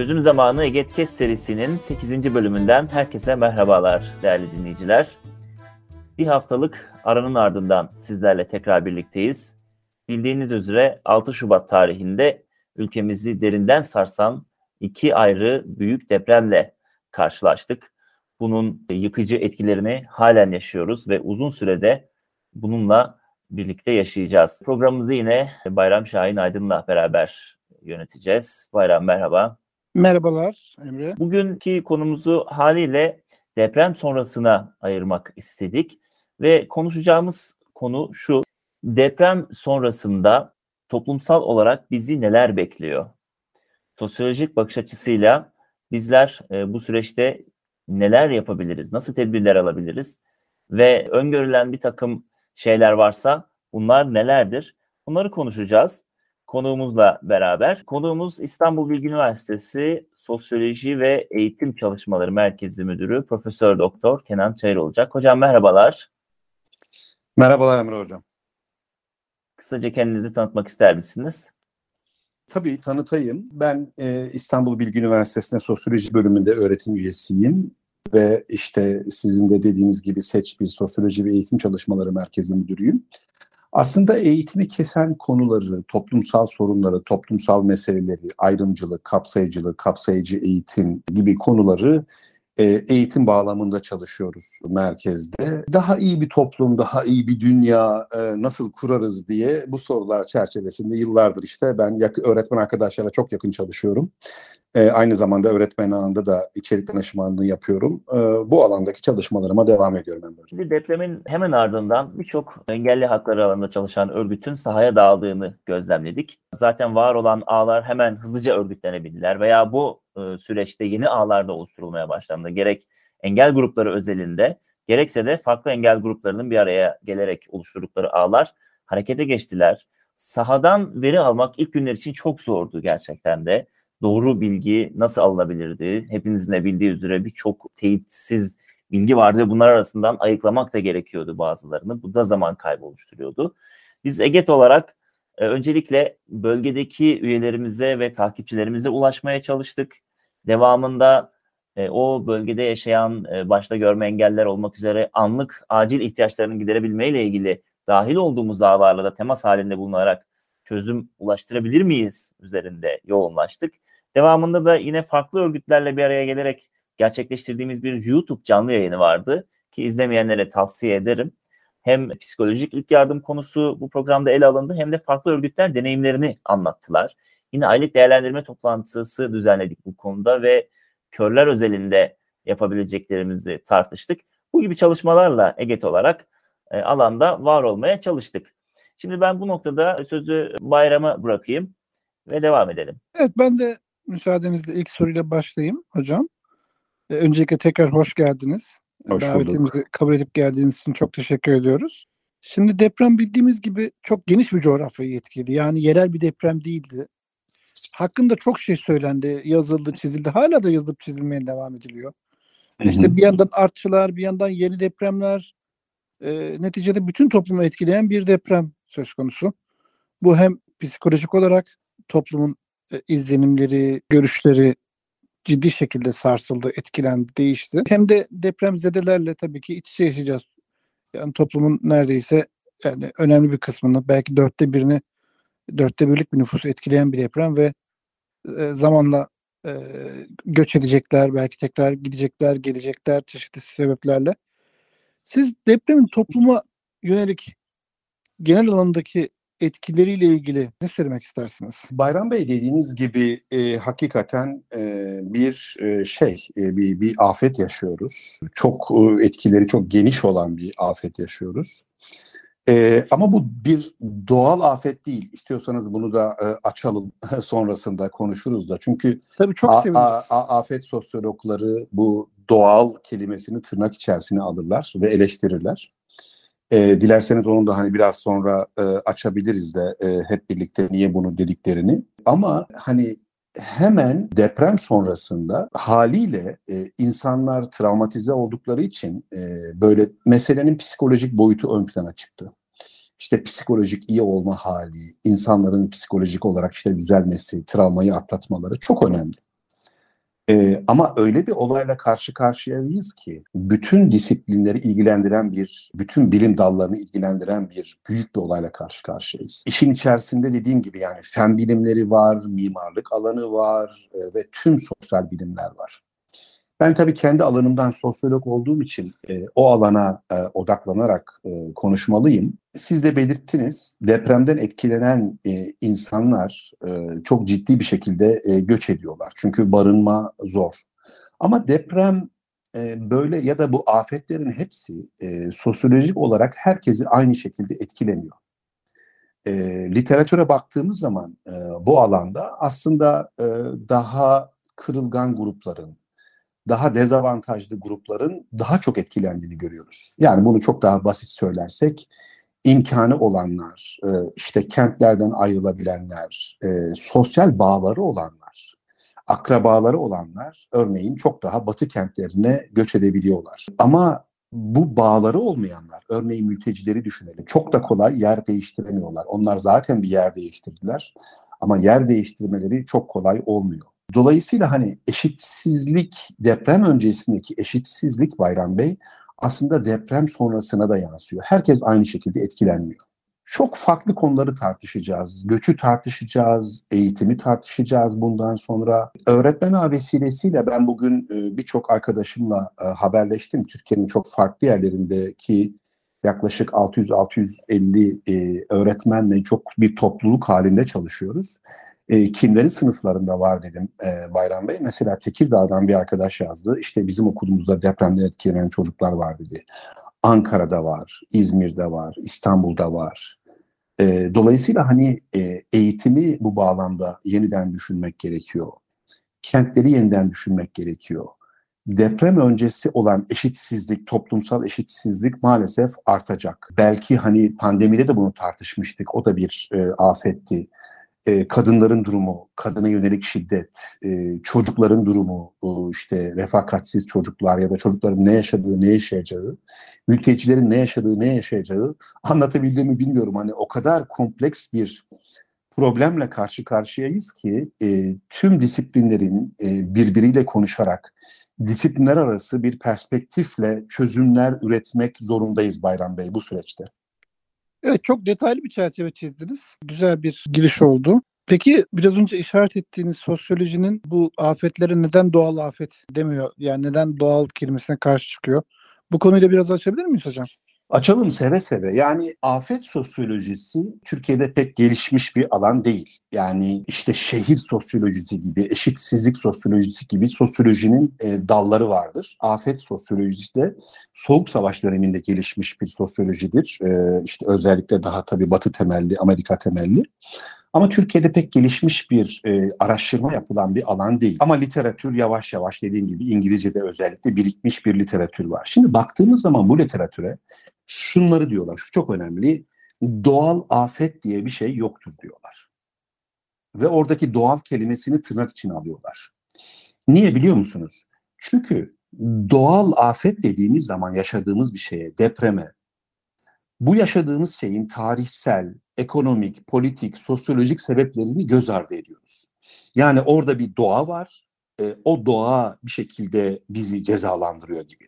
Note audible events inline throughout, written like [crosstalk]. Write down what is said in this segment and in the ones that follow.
Çözüm Zamanı Egetkes serisinin 8. bölümünden herkese merhabalar değerli dinleyiciler. Bir haftalık aranın ardından sizlerle tekrar birlikteyiz. Bildiğiniz üzere 6 Şubat tarihinde ülkemizi derinden sarsan iki ayrı büyük depremle karşılaştık. Bunun yıkıcı etkilerini halen yaşıyoruz ve uzun sürede bununla birlikte yaşayacağız. Programımızı yine Bayram Şahin Aydın'la beraber yöneteceğiz. Bayram merhaba. Merhabalar Emre. Bugünkü konumuzu haliyle deprem sonrasına ayırmak istedik ve konuşacağımız konu şu. Deprem sonrasında toplumsal olarak bizi neler bekliyor? Sosyolojik bakış açısıyla bizler e, bu süreçte neler yapabiliriz? Nasıl tedbirler alabiliriz? Ve öngörülen bir takım şeyler varsa bunlar nelerdir? Bunları konuşacağız konuğumuzla beraber. Konuğumuz İstanbul Bilgi Üniversitesi Sosyoloji ve Eğitim Çalışmaları Merkezi Müdürü Profesör Doktor Kenan Çayır olacak. Hocam merhabalar. Merhabalar Emre Hocam. Kısaca kendinizi tanıtmak ister misiniz? Tabii tanıtayım. Ben e, İstanbul Bilgi Üniversitesi'nde sosyoloji bölümünde öğretim üyesiyim ve işte sizin de dediğiniz gibi seç bir sosyoloji ve eğitim çalışmaları merkezi müdürüyüm. Aslında eğitimi kesen konuları, toplumsal sorunları, toplumsal meseleleri, ayrımcılık, kapsayıcılık, kapsayıcı eğitim gibi konuları e, eğitim bağlamında çalışıyoruz merkezde. Daha iyi bir toplum, daha iyi bir dünya e, nasıl kurarız diye bu sorular çerçevesinde yıllardır işte ben öğretmen arkadaşlarla çok yakın çalışıyorum. E, aynı zamanda öğretmen alanında da içerik danışmanlığı yapıyorum. E, bu alandaki çalışmalarıma devam ediyorum. Emre Şimdi depremin hemen ardından birçok engelli hakları alanında çalışan örgütün sahaya dağıldığını gözlemledik. Zaten var olan ağlar hemen hızlıca örgütlenebildiler veya bu e, süreçte yeni ağlar da oluşturulmaya başlandı. Gerek engel grupları özelinde gerekse de farklı engel gruplarının bir araya gelerek oluşturdukları ağlar harekete geçtiler. Sahadan veri almak ilk günler için çok zordu gerçekten de doğru bilgi nasıl alınabilirdi? Hepinizin de bildiği üzere birçok teyitsiz bilgi vardı bunlar arasından ayıklamak da gerekiyordu bazılarını. Bu da zaman kaybı oluşturuyordu. Biz EGET olarak e, öncelikle bölgedeki üyelerimize ve takipçilerimize ulaşmaya çalıştık. Devamında e, o bölgede yaşayan e, başta görme engeller olmak üzere anlık acil ihtiyaçlarını giderebilmeyle ilgili dahil olduğumuz davalarla da temas halinde bulunarak çözüm ulaştırabilir miyiz üzerinde yoğunlaştık. Devamında da yine farklı örgütlerle bir araya gelerek gerçekleştirdiğimiz bir YouTube canlı yayını vardı ki izlemeyenlere tavsiye ederim. Hem psikolojik ilk yardım konusu bu programda ele alındı hem de farklı örgütler deneyimlerini anlattılar. Yine aylık değerlendirme toplantısı düzenledik bu konuda ve körler özelinde yapabileceklerimizi tartıştık. Bu gibi çalışmalarla EGET olarak e, alanda var olmaya çalıştık. Şimdi ben bu noktada sözü Bayram'a bırakayım ve devam edelim. Evet ben de müsaadenizle ilk soruyla başlayayım hocam. Ee, öncelikle tekrar hoş geldiniz. Hoş Davetimizi kabul edip geldiğiniz için çok teşekkür ediyoruz. Şimdi deprem bildiğimiz gibi çok geniş bir coğrafyayı etkiledi. Yani yerel bir deprem değildi. Hakkında çok şey söylendi, yazıldı, çizildi. Hala da yazılıp çizilmeye devam ediliyor. İşte bir yandan artçılar, bir yandan yeni depremler. E, neticede bütün toplumu etkileyen bir deprem söz konusu. Bu hem psikolojik olarak toplumun e, izlenimleri, görüşleri ciddi şekilde sarsıldı, etkilendi, değişti. Hem de deprem zedelerle tabii ki iç içe yaşayacağız. Yani toplumun neredeyse yani önemli bir kısmını, belki dörtte birini, dörtte birlik bir nüfusu etkileyen bir deprem ve e, zamanla e, göç edecekler, belki tekrar gidecekler, gelecekler çeşitli sebeplerle. Siz depremin topluma yönelik genel alandaki etkileriyle ilgili ne söylemek istersiniz? Bayram Bey dediğiniz gibi e, hakikaten e, bir e, şey, e, bir, bir afet yaşıyoruz. Çok e, etkileri çok geniş olan bir afet yaşıyoruz. Ee, ama bu bir doğal afet değil. İstiyorsanız bunu da e, açalım [laughs] sonrasında konuşuruz da. Çünkü Tabii çok a- a- a- afet sosyologları bu doğal kelimesini tırnak içerisine alırlar ve eleştirirler. Ee, dilerseniz onu da hani biraz sonra e, açabiliriz de e, hep birlikte niye bunu dediklerini. Ama hani hemen deprem sonrasında haliyle e, insanlar travmatize oldukları için e, böyle meselenin psikolojik boyutu ön plana çıktı. İşte psikolojik iyi olma hali, insanların psikolojik olarak işte düzelmesi, travmayı atlatmaları çok önemli. Ee, ama öyle bir olayla karşı karşıyayız ki bütün disiplinleri ilgilendiren bir, bütün bilim dallarını ilgilendiren bir büyük bir olayla karşı karşıyayız. İşin içerisinde dediğim gibi yani fen bilimleri var, mimarlık alanı var e, ve tüm sosyal bilimler var. Ben tabii kendi alanımdan sosyolog olduğum için e, o alana e, odaklanarak e, konuşmalıyım. Siz de belirttiniz, depremden etkilenen e, insanlar e, çok ciddi bir şekilde e, göç ediyorlar. Çünkü barınma zor. Ama deprem e, böyle ya da bu afetlerin hepsi e, sosyolojik olarak herkesi aynı şekilde etkilemiyor. E, literatüre baktığımız zaman e, bu alanda aslında e, daha kırılgan grupların, daha dezavantajlı grupların daha çok etkilendiğini görüyoruz. Yani bunu çok daha basit söylersek imkanı olanlar, e, işte kentlerden ayrılabilenler, e, sosyal bağları olanlar, akrabaları olanlar örneğin çok daha batı kentlerine göç edebiliyorlar. Ama bu bağları olmayanlar, örneğin mültecileri düşünelim. Çok da kolay yer değiştiremiyorlar. Onlar zaten bir yer değiştirdiler. Ama yer değiştirmeleri çok kolay olmuyor. Dolayısıyla hani eşitsizlik, deprem öncesindeki eşitsizlik Bayram Bey aslında deprem sonrasına da yansıyor. Herkes aynı şekilde etkilenmiyor. Çok farklı konuları tartışacağız. Göçü tartışacağız, eğitimi tartışacağız bundan sonra. Öğretmen ağ vesilesiyle ben bugün e, birçok arkadaşımla e, haberleştim. Türkiye'nin çok farklı yerlerindeki yaklaşık 600-650 e, öğretmenle çok bir topluluk halinde çalışıyoruz. E, kimlerin sınıflarında var dedim e, Bayram Bey. Mesela Tekirdağ'dan bir arkadaş yazdı. İşte bizim okulumuzda depremde etkilenen çocuklar var dedi. Ankara'da var, İzmir'de var, İstanbul'da var. E, dolayısıyla hani e, eğitimi bu bağlamda yeniden düşünmek gerekiyor. Kentleri yeniden düşünmek gerekiyor. Deprem öncesi olan eşitsizlik, toplumsal eşitsizlik maalesef artacak. Belki hani pandemide de bunu tartışmıştık. O da bir e, afetti e, kadınların durumu, kadına yönelik şiddet, e, çocukların durumu, e, işte refakatsiz çocuklar ya da çocukların ne yaşadığı, ne yaşayacağı, mültecilerin ne yaşadığı, ne yaşayacağı anlatabildiğimi bilmiyorum. Hani o kadar kompleks bir problemle karşı karşıyayız ki e, tüm disiplinlerin e, birbiriyle konuşarak disiplinler arası bir perspektifle çözümler üretmek zorundayız Bayram Bey bu süreçte. Evet çok detaylı bir çerçeve çizdiniz. Güzel bir giriş oldu. Peki biraz önce işaret ettiğiniz sosyolojinin bu afetlere neden doğal afet demiyor? Yani neden doğal kelimesine karşı çıkıyor? Bu konuyu da biraz açabilir miyiz hocam? Açalım seve seve. Yani afet sosyolojisi Türkiye'de pek gelişmiş bir alan değil. Yani işte şehir sosyolojisi gibi, eşitsizlik sosyolojisi gibi sosyolojinin e, dalları vardır. Afet sosyolojisi de Soğuk Savaş döneminde gelişmiş bir sosyolojidir. E, işte özellikle daha tabii Batı temelli, Amerika temelli. Ama Türkiye'de pek gelişmiş bir e, araştırma yapılan bir alan değil. Ama literatür yavaş yavaş dediğim gibi İngilizce'de özellikle birikmiş bir literatür var. Şimdi baktığımız zaman bu literatüre şunları diyorlar, şu çok önemli. Doğal afet diye bir şey yoktur diyorlar. Ve oradaki doğal kelimesini tırnak içine alıyorlar. Niye biliyor musunuz? Çünkü doğal afet dediğimiz zaman yaşadığımız bir şeye, depreme, bu yaşadığımız şeyin tarihsel, ekonomik, politik, sosyolojik sebeplerini göz ardı ediyoruz. Yani orada bir doğa var, e, o doğa bir şekilde bizi cezalandırıyor gibi.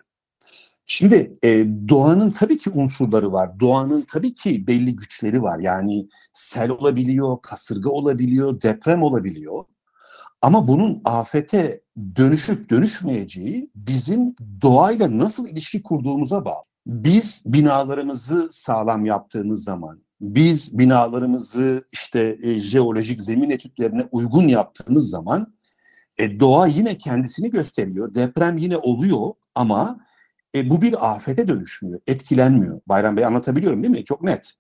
Şimdi e, doğanın tabii ki unsurları var. Doğanın tabii ki belli güçleri var. Yani sel olabiliyor, kasırga olabiliyor, deprem olabiliyor. Ama bunun afete dönüşüp dönüşmeyeceği bizim doğayla nasıl ilişki kurduğumuza bağlı. Biz binalarımızı sağlam yaptığımız zaman, biz binalarımızı işte e, jeolojik zemin etütlerine uygun yaptığımız zaman e, doğa yine kendisini gösteriyor. Deprem yine oluyor ama E, bu bir afete dönüşmüyor, etkilenmiyor. Bayram Bey anlatabiliyorum değil mi? Çok net.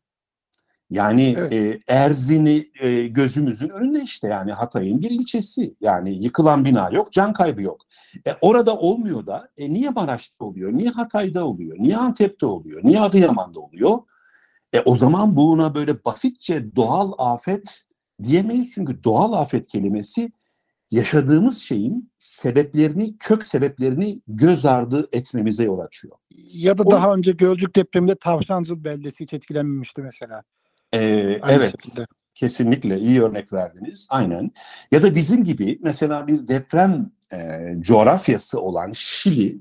Yani Evet. e, Erzin'i e, gözümüzün önünde işte yani Hatay'ın bir ilçesi. Yani yıkılan bina yok, can kaybı yok. E, orada olmuyor da e, niye Maraş'ta oluyor, niye Hatay'da oluyor, niye Antep'te oluyor, niye Adıyaman'da oluyor? E, o zaman buna böyle basitçe doğal afet diyemeyiz. Çünkü doğal afet kelimesi yaşadığımız şeyin sebeplerini, kök sebeplerini göz ardı etmemize yol açıyor. Ya da O- daha önce Gölcük depreminde Tavşancıl beldesi hiç etkilenmemişti mesela. Aynı evet, şekilde. kesinlikle iyi örnek verdiniz. Aynen. Ya da bizim gibi mesela bir deprem e, coğrafyası olan Şili,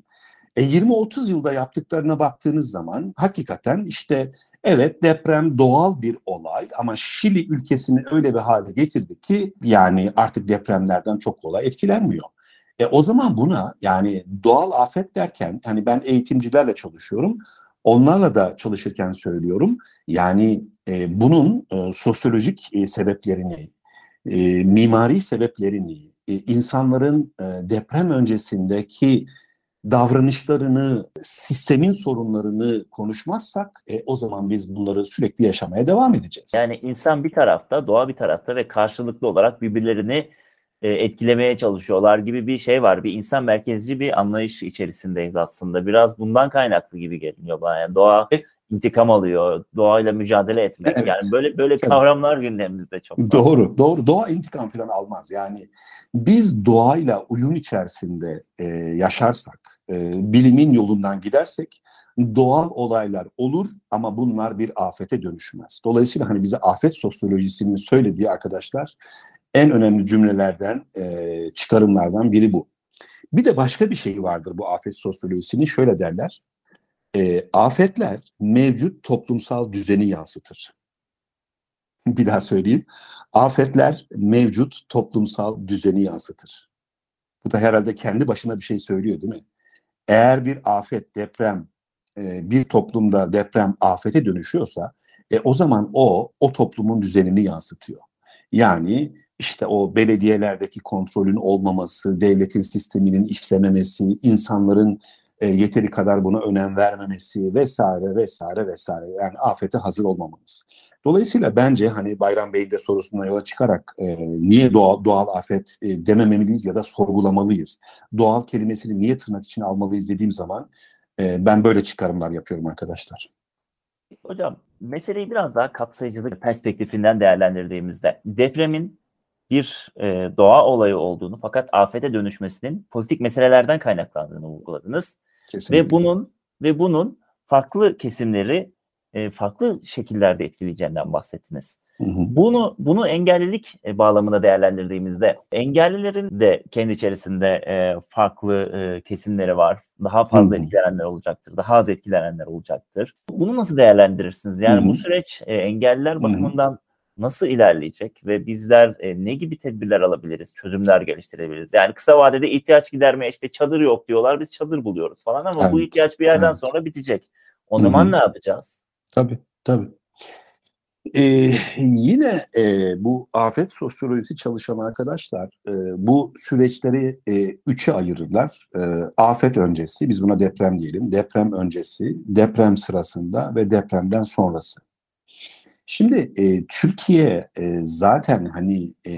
e, 20-30 yılda yaptıklarına baktığınız zaman hakikaten işte evet deprem doğal bir olay ama Şili ülkesini öyle bir hale getirdi ki yani artık depremlerden çok kolay etkilenmiyor. E, o zaman buna yani doğal afet derken hani ben eğitimcilerle çalışıyorum. Onlarla da çalışırken söylüyorum. Yani e, bunun e, sosyolojik e, sebeplerini, e, mimari sebeplerini, e, insanların e, deprem öncesindeki davranışlarını, sistemin sorunlarını konuşmazsak e, o zaman biz bunları sürekli yaşamaya devam edeceğiz. Yani insan bir tarafta, doğa bir tarafta ve karşılıklı olarak birbirlerini e, etkilemeye çalışıyorlar gibi bir şey var. Bir insan merkezci bir anlayış içerisindeyiz aslında. Biraz bundan kaynaklı gibi geliyor bana. Yani doğa E- intikam alıyor, doğayla mücadele etmek. Evet. Yani böyle böyle Tabii. kavramlar gündemimizde çok. fazla. Doğru, doğru. Doğa intikam falan almaz. Yani biz doğayla uyum içerisinde e, yaşarsak, e, bilimin yolundan gidersek doğal olaylar olur ama bunlar bir afete dönüşmez. Dolayısıyla hani bize afet sosyolojisinin söylediği arkadaşlar en önemli cümlelerden, e, çıkarımlardan biri bu. Bir de başka bir şey vardır bu afet sosyolojisinin. Şöyle derler. E, afetler mevcut toplumsal düzeni yansıtır. [laughs] Bir daha söyleyeyim. Afetler mevcut toplumsal düzeni yansıtır. Bu da herhalde kendi başına bir şey söylüyor değil mi? Eğer bir afet, deprem, e, bir toplumda deprem afete dönüşüyorsa e, o zaman o, o toplumun düzenini yansıtıyor. Yani işte o belediyelerdeki kontrolün olmaması, devletin sisteminin işlememesi, insanların e, yeteri kadar buna önem vermemesi vesaire vesaire vesaire. Yani afete hazır olmamamız. Dolayısıyla bence hani Bayram Bey'in de sorusundan yola çıkarak e, niye doğal, doğal afet e, dememeliyiz ya da sorgulamalıyız. Doğal kelimesini niye tırnak içine almalıyız dediğim zaman e, ben böyle çıkarımlar yapıyorum arkadaşlar. Hocam meseleyi biraz daha kapsayıcılık perspektifinden değerlendirdiğimizde depremin bir e, doğa olayı olduğunu fakat afete dönüşmesinin politik meselelerden kaynaklandığını vurguladınız. Kesinlikle. Ve bunun ve bunun farklı kesimleri e, farklı şekillerde etkileyeceğinden bahsettiniz. Hı hı. Bunu bunu engellilik e, bağlamında değerlendirdiğimizde engellilerin de kendi içerisinde e, farklı e, kesimleri var. Daha fazla Hı hı. etkilenenler olacaktır. Daha az etkilenenler olacaktır. Bunu nasıl değerlendirirsiniz? Yani Hı bu süreç e, engelliler hı. bakımından nasıl ilerleyecek ve bizler e, ne gibi tedbirler alabiliriz, çözümler geliştirebiliriz? Yani kısa vadede ihtiyaç gidermeye işte çadır yok diyorlar, biz çadır buluyoruz falan ama bu Evet, ihtiyaç bir yerden evet. sonra bitecek. O Hı zaman ne yapacağız? Tabii, tabii. Ee, yine e, bu afet sosyolojisi çalışan arkadaşlar e, bu süreçleri e, üçe ayırırlar. E, afet öncesi, biz buna deprem diyelim. Deprem öncesi, deprem sırasında ve depremden sonrası. Şimdi e, Türkiye e, zaten hani e,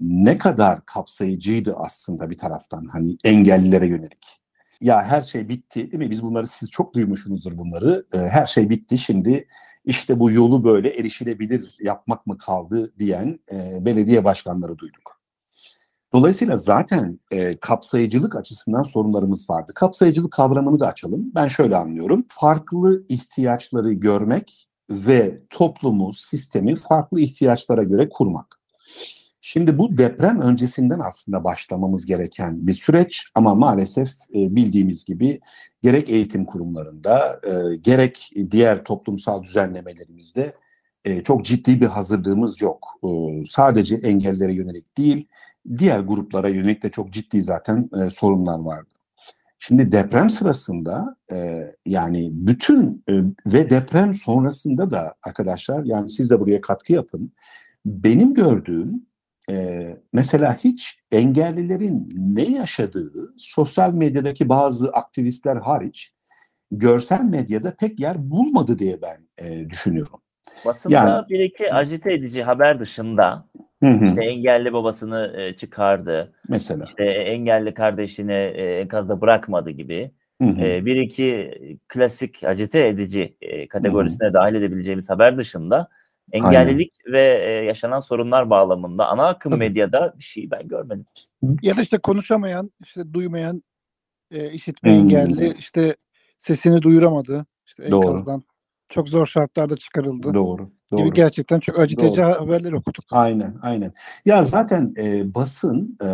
ne kadar kapsayıcıydı aslında bir taraftan hani engellilere yönelik. Ya her şey bitti değil mi? Biz bunları siz çok duymuşsunuzdur bunları. E, her şey bitti şimdi işte bu yolu böyle erişilebilir yapmak mı kaldı diyen e, belediye başkanları duyduk. Dolayısıyla zaten e, kapsayıcılık açısından sorunlarımız vardı. Kapsayıcılık kavramını da açalım. Ben şöyle anlıyorum. Farklı ihtiyaçları görmek ve toplumu, sistemi farklı ihtiyaçlara göre kurmak. Şimdi bu deprem öncesinden aslında başlamamız gereken bir süreç ama maalesef e, bildiğimiz gibi gerek eğitim kurumlarında e, gerek diğer toplumsal düzenlemelerimizde e, çok ciddi bir hazırlığımız yok. Sadece engellere yönelik değil, diğer gruplara yönelik de çok ciddi zaten sorunlar vardı. Şimdi deprem sırasında e, yani bütün e, ve deprem sonrasında da arkadaşlar yani siz de buraya katkı yapın. Benim gördüğüm e, mesela hiç engellilerin ne yaşadığı sosyal medyadaki bazı aktivistler hariç görsel medyada pek yer bulmadı diye ben e, düşünüyorum. Basında Yani- bir iki agite edici haber dışında Hı hı, işte engelli babasını e, çıkardı, mesela. işte engelli kardeşini e, enkazda bırakmadı gibi Hı hı, e, bir iki klasik agite edici e, kategorisine dahil edebileceğimiz haber dışında engellilik ve e, yaşanan sorunlar bağlamında ana akım Tabii. medyada bir şey ben görmedim. Ya da işte konuşamayan, işte duymayan, e, işitme Hmm. engelli, işte sesini duyuramadı. işte Doğru. enkazdan. Çok zor şartlarda çıkarıldı. Doğru. Doğru. Gibi gerçekten çok acıtıcı Doğru. haberler okuduk. Aynen, aynen. Ya zaten e, basın e,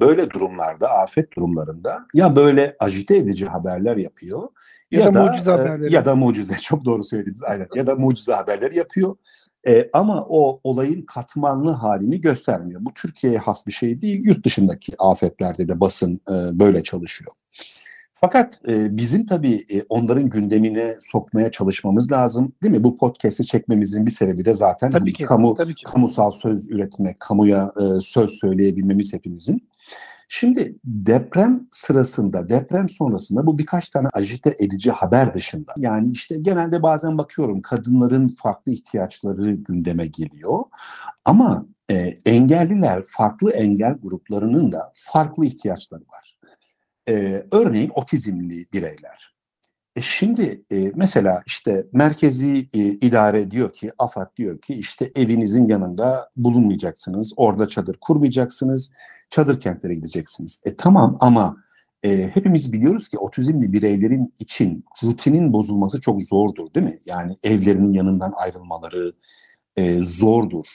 böyle durumlarda, afet durumlarında ya böyle agite edici haberler yapıyor Ya da mucize e, haberleri. Ya da mucize, [laughs] çok doğru söylediniz, aynen. Ya da mucize haberler yapıyor. E, ama o olayın katmanlı halini göstermiyor. Bu Türkiye'ye has bir şey değil. Yurt dışındaki afetlerde de basın e, böyle çalışıyor. Fakat e, bizim tabii e, onların gündemine sokmaya çalışmamız lazım. Değil mi? Bu podcast'i çekmemizin bir sebebi de zaten Tabii ki. kamu Tabii ki. kamusal söz üretmek, kamuya e, söz söyleyebilmemiz hepimizin. Şimdi deprem sırasında, deprem sonrasında bu birkaç tane ajite edici haber dışında. Yani işte genelde bazen bakıyorum kadınların farklı ihtiyaçları gündeme geliyor. Ama e, engelliler, farklı engel gruplarının da farklı ihtiyaçları var. E, örneğin otizmli bireyler. E şimdi e, mesela işte merkezi e, idare diyor ki, AFAD diyor ki işte evinizin yanında bulunmayacaksınız, orada çadır kurmayacaksınız, çadır kentlere gideceksiniz. E tamam ama e, hepimiz biliyoruz ki otizmli bireylerin için rutinin bozulması çok zordur değil mi? Yani evlerinin yanından ayrılmaları e, zordur.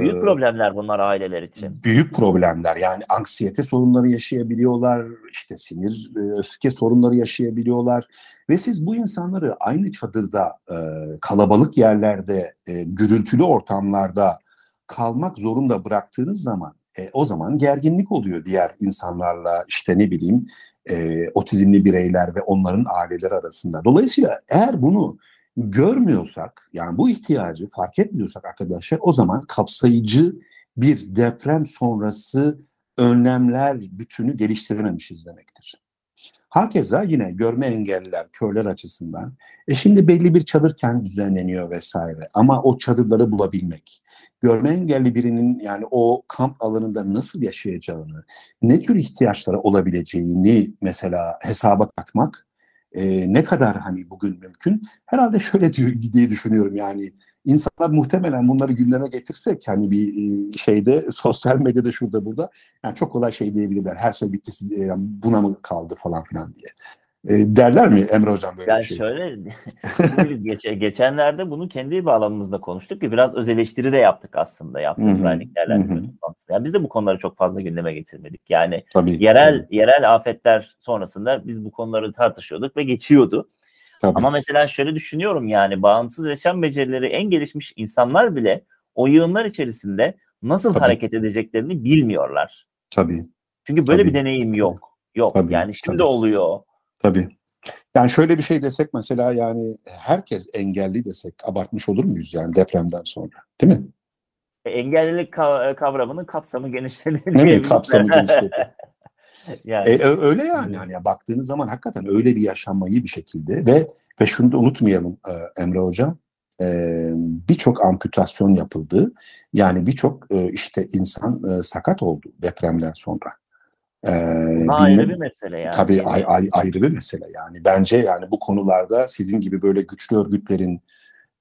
Büyük problemler bunlar aileler için. büyük problemler yani anksiyete sorunları yaşayabiliyorlar, işte sinir, e, öfke sorunları yaşayabiliyorlar ve siz bu insanları aynı çadırda, e, kalabalık yerlerde, e, gürültülü ortamlarda kalmak zorunda bıraktığınız zaman e, o zaman gerginlik oluyor diğer insanlarla işte ne bileyim e, otizmli bireyler ve onların aileleri arasında. Dolayısıyla eğer bunu görmüyorsak yani bu ihtiyacı fark etmiyorsak arkadaşlar o zaman kapsayıcı bir deprem sonrası önlemler bütünü geliştirememişiz demektir. Hakeza yine görme engelliler, körler açısından e şimdi belli bir çadır kent düzenleniyor vesaire ama o çadırları bulabilmek, görme engelli birinin yani o kamp alanında nasıl yaşayacağını, ne tür ihtiyaçları olabileceğini mesela hesaba katmak e, ne kadar hani bugün mümkün? Herhalde şöyle diye, düşünüyorum yani insanlar muhtemelen bunları gündeme getirsek hani bir şeyde sosyal medyada şurada burada yani çok kolay şey diyebilirler. Her şey bitti siz e, buna mı kaldı falan filan diye. E, derler mi Emre Hocam böyle Yani bir şey? şöyle [laughs] geç, geçenlerde bunu kendi bağlamımızda konuştuk ki biraz öz eleştiri de yaptık aslında yaptığımız toplantısı. Yani biz de bu konuları çok fazla gündeme getirmedik. Yani Tabii. yerel yerel afetler sonrasında biz bu konuları tartışıyorduk ve geçiyordu. Tabii. Ama mesela şöyle düşünüyorum yani bağımsız yaşam becerileri en gelişmiş insanlar bile o yığınlar içerisinde nasıl Tabii. hareket edeceklerini bilmiyorlar. Tabii. Çünkü böyle Tabii. bir deneyim yok. Yok. Tabii, Yani şimdi tabii. oluyor. Tabii. Yani şöyle bir şey desek mesela yani herkes engelli desek abartmış olur muyuz yani depremden sonra? Değil mi? E, Engellilik ka- kavramının kapsamı genişledi. Değil mi? Kapsamı [laughs] genişledi. yani E, öyle yani. yani ya baktığınız zaman hakikaten öyle bir yaşanmayı bir şekilde ve ve şunu da unutmayalım e, Emre Hocam. E, birçok amputasyon yapıldı. Yani birçok e, işte insan e, sakat oldu depremden sonra. E, bu ayrı bir mesele yani. Tabii ay- ay- ayrı bir mesele yani. Bence yani bu konularda sizin gibi böyle güçlü örgütlerin,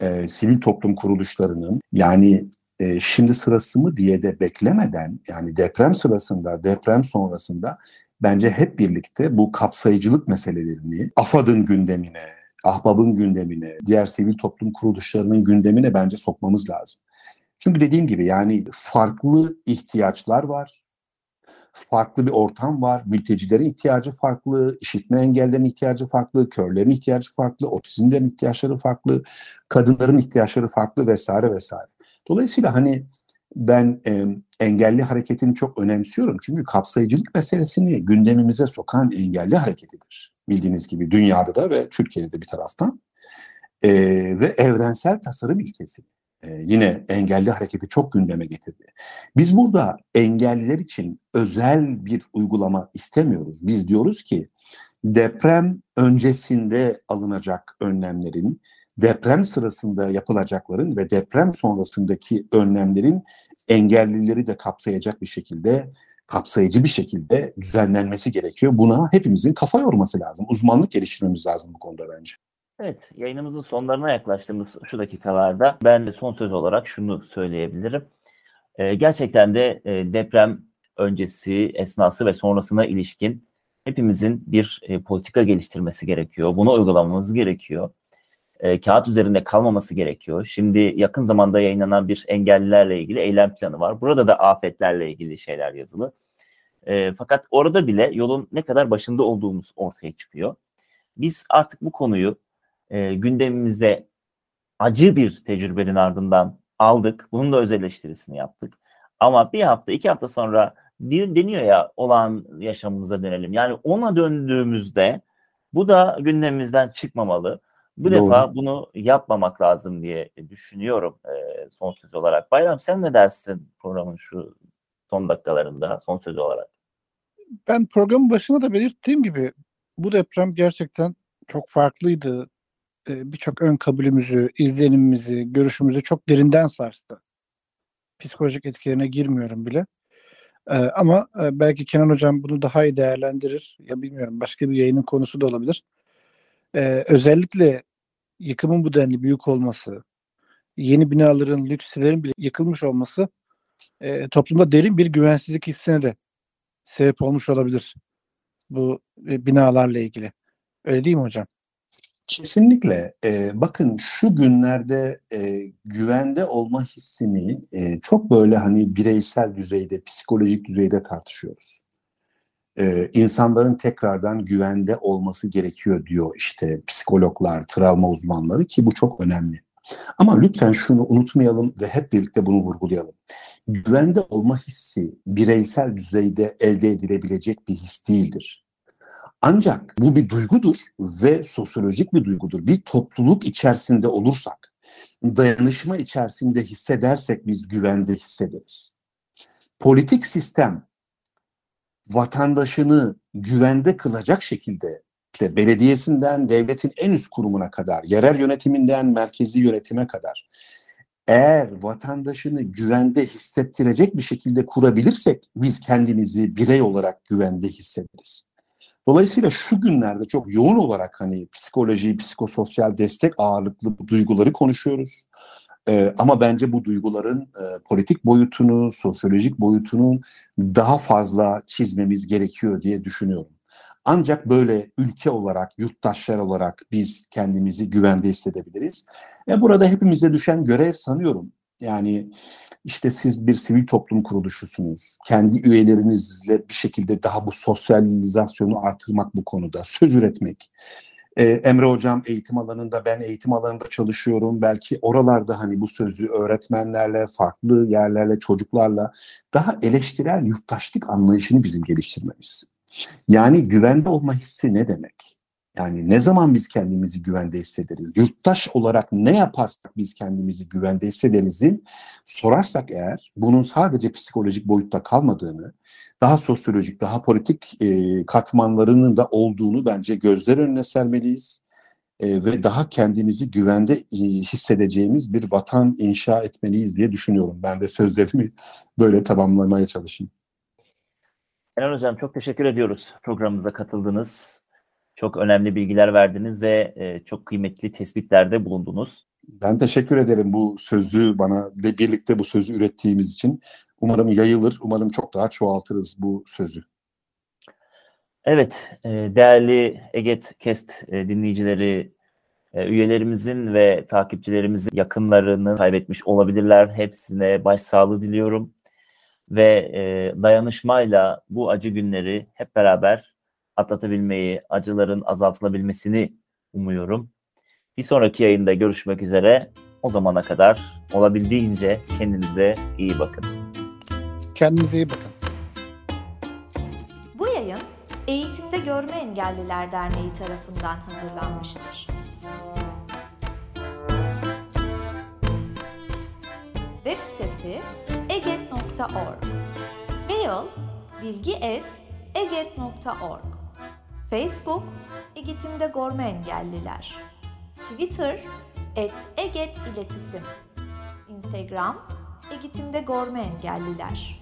e, sivil toplum kuruluşlarının yani e, şimdi sırası mı diye de beklemeden yani deprem sırasında, deprem sonrasında bence hep birlikte bu kapsayıcılık meselelerini AFAD'ın gündemine, Ahbab'ın gündemine, diğer sivil toplum kuruluşlarının gündemine bence sokmamız lazım. Çünkü dediğim gibi yani farklı ihtiyaçlar var farklı bir ortam var. Mültecilerin ihtiyacı farklı, işitme engellerin ihtiyacı farklı, körlerin ihtiyacı farklı, otizmlerin ihtiyaçları farklı, kadınların ihtiyaçları farklı vesaire vesaire. Dolayısıyla hani ben e, engelli hareketini çok önemsiyorum. Çünkü kapsayıcılık meselesini gündemimize sokan engelli hareketidir. Bildiğiniz gibi dünyada da ve Türkiye'de de bir taraftan. E, ve evrensel tasarım ilkesi e, yine engelli hareketi çok gündeme getirdi. Biz burada engelliler için özel bir uygulama istemiyoruz. Biz diyoruz ki deprem öncesinde alınacak önlemlerin, deprem sırasında yapılacakların ve deprem sonrasındaki önlemlerin engellileri de kapsayacak bir şekilde, kapsayıcı bir şekilde düzenlenmesi gerekiyor. Buna hepimizin kafa yorması lazım. Uzmanlık geliştirmemiz lazım bu konuda bence. Evet, yayınımızın sonlarına yaklaştığımız şu dakikalarda ben de son söz olarak şunu söyleyebilirim. Ee, gerçekten de e, deprem öncesi, esnası ve sonrasına ilişkin hepimizin bir e, politika geliştirmesi gerekiyor. Bunu uygulamamız gerekiyor. E, kağıt üzerinde kalmaması gerekiyor. Şimdi yakın zamanda yayınlanan bir engellilerle ilgili eylem planı var. Burada da afetlerle ilgili şeyler yazılı. E, fakat orada bile yolun ne kadar başında olduğumuz ortaya çıkıyor. Biz artık bu konuyu e, gündemimize acı bir tecrübenin ardından aldık. Bunun da öz eleştirisini yaptık. Ama bir hafta, iki hafta sonra deniyor ya olan yaşamımıza dönelim. Yani ona döndüğümüzde bu da gündemimizden çıkmamalı. Bu Doğru. defa bunu yapmamak lazım diye düşünüyorum e, son söz olarak. Bayram sen ne dersin programın şu son dakikalarında son söz olarak? Ben programın başında da belirttiğim gibi bu deprem gerçekten çok farklıydı. E, Birçok ön kabulümüzü, izlenimimizi, görüşümüzü çok derinden sarstı. Psikolojik etkilerine girmiyorum bile. Ee, ama e, belki Kenan Hocam bunu daha iyi değerlendirir. Ya bilmiyorum başka bir yayının konusu da olabilir. Ee, özellikle yıkımın bu denli büyük olması, yeni binaların, lükslerin bile yıkılmış olması e, toplumda derin bir güvensizlik hissine de sebep olmuş olabilir bu e, binalarla ilgili. Öyle değil mi hocam? Kesinlikle. E, bakın şu günlerde e, güvende olma hissini e, çok böyle hani bireysel düzeyde, psikolojik düzeyde tartışıyoruz. E, insanların tekrardan güvende olması gerekiyor diyor işte psikologlar, travma uzmanları ki bu çok önemli. Ama lütfen şunu unutmayalım ve hep birlikte bunu vurgulayalım. Güvende olma hissi bireysel düzeyde elde edilebilecek bir his değildir. Ancak bu bir duygudur ve sosyolojik bir duygudur. Bir topluluk içerisinde olursak, dayanışma içerisinde hissedersek biz güvende hissederiz. Politik sistem vatandaşını güvende kılacak şekilde işte belediyesinden devletin en üst kurumuna kadar, yerel yönetiminden merkezi yönetime kadar eğer vatandaşını güvende hissettirecek bir şekilde kurabilirsek biz kendimizi birey olarak güvende hissederiz. Dolayısıyla şu günlerde çok yoğun olarak hani psikoloji, psikososyal destek ağırlıklı bu duyguları konuşuyoruz. Ee, ama bence bu duyguların e, politik boyutunu, sosyolojik boyutunu daha fazla çizmemiz gerekiyor diye düşünüyorum. Ancak böyle ülke olarak, yurttaşlar olarak biz kendimizi güvende hissedebiliriz. E burada hepimize düşen görev sanıyorum. Yani işte siz bir sivil toplum kuruluşusunuz. Kendi üyelerinizle bir şekilde daha bu sosyalizasyonu artırmak bu konuda. Söz üretmek. Ee, Emre Hocam eğitim alanında, ben eğitim alanında çalışıyorum. Belki oralarda hani bu sözü öğretmenlerle, farklı yerlerle, çocuklarla daha eleştirel yurttaşlık anlayışını bizim geliştirmemiz. Yani güvende olma hissi ne demek? Yani ne zaman biz kendimizi güvende hissederiz? Yurttaş olarak ne yaparsak biz kendimizi güvende hissederizin sorarsak eğer bunun sadece psikolojik boyutta kalmadığını, daha sosyolojik, daha politik e, katmanlarının da olduğunu bence gözler önüne sermeliyiz. E, ve daha kendimizi güvende e, hissedeceğimiz bir vatan inşa etmeliyiz diye düşünüyorum. Ben de sözlerimi böyle tamamlamaya çalışayım. Kenan Hocam çok teşekkür ediyoruz programımıza katıldınız. Çok önemli bilgiler verdiniz ve e, çok kıymetli tespitlerde bulundunuz. Ben teşekkür ederim bu sözü bana ve birlikte bu sözü ürettiğimiz için. Umarım yayılır, umarım çok daha çoğaltırız bu sözü. Evet, e, değerli Eget Kest e, dinleyicileri, üyelerimizin ve takipçilerimizin yakınlarını kaybetmiş olabilirler. Hepsine başsağlığı diliyorum ve dayanışmayla bu acı günleri hep beraber atlatabilmeyi, acıların azaltılabilmesini umuyorum. Bir sonraki yayında görüşmek üzere. O zamana kadar olabildiğince kendinize iyi bakın. Kendinize iyi bakın. Bu yayın Eğitimde Görme Engelliler Derneği tarafından hazırlanmıştır. Web sitesi eget.org Mail bilgi et eget.org Facebook Eğitimde Görme Engelliler. Twitter et Eget İletisim Instagram Eğitimde Görme Engelliler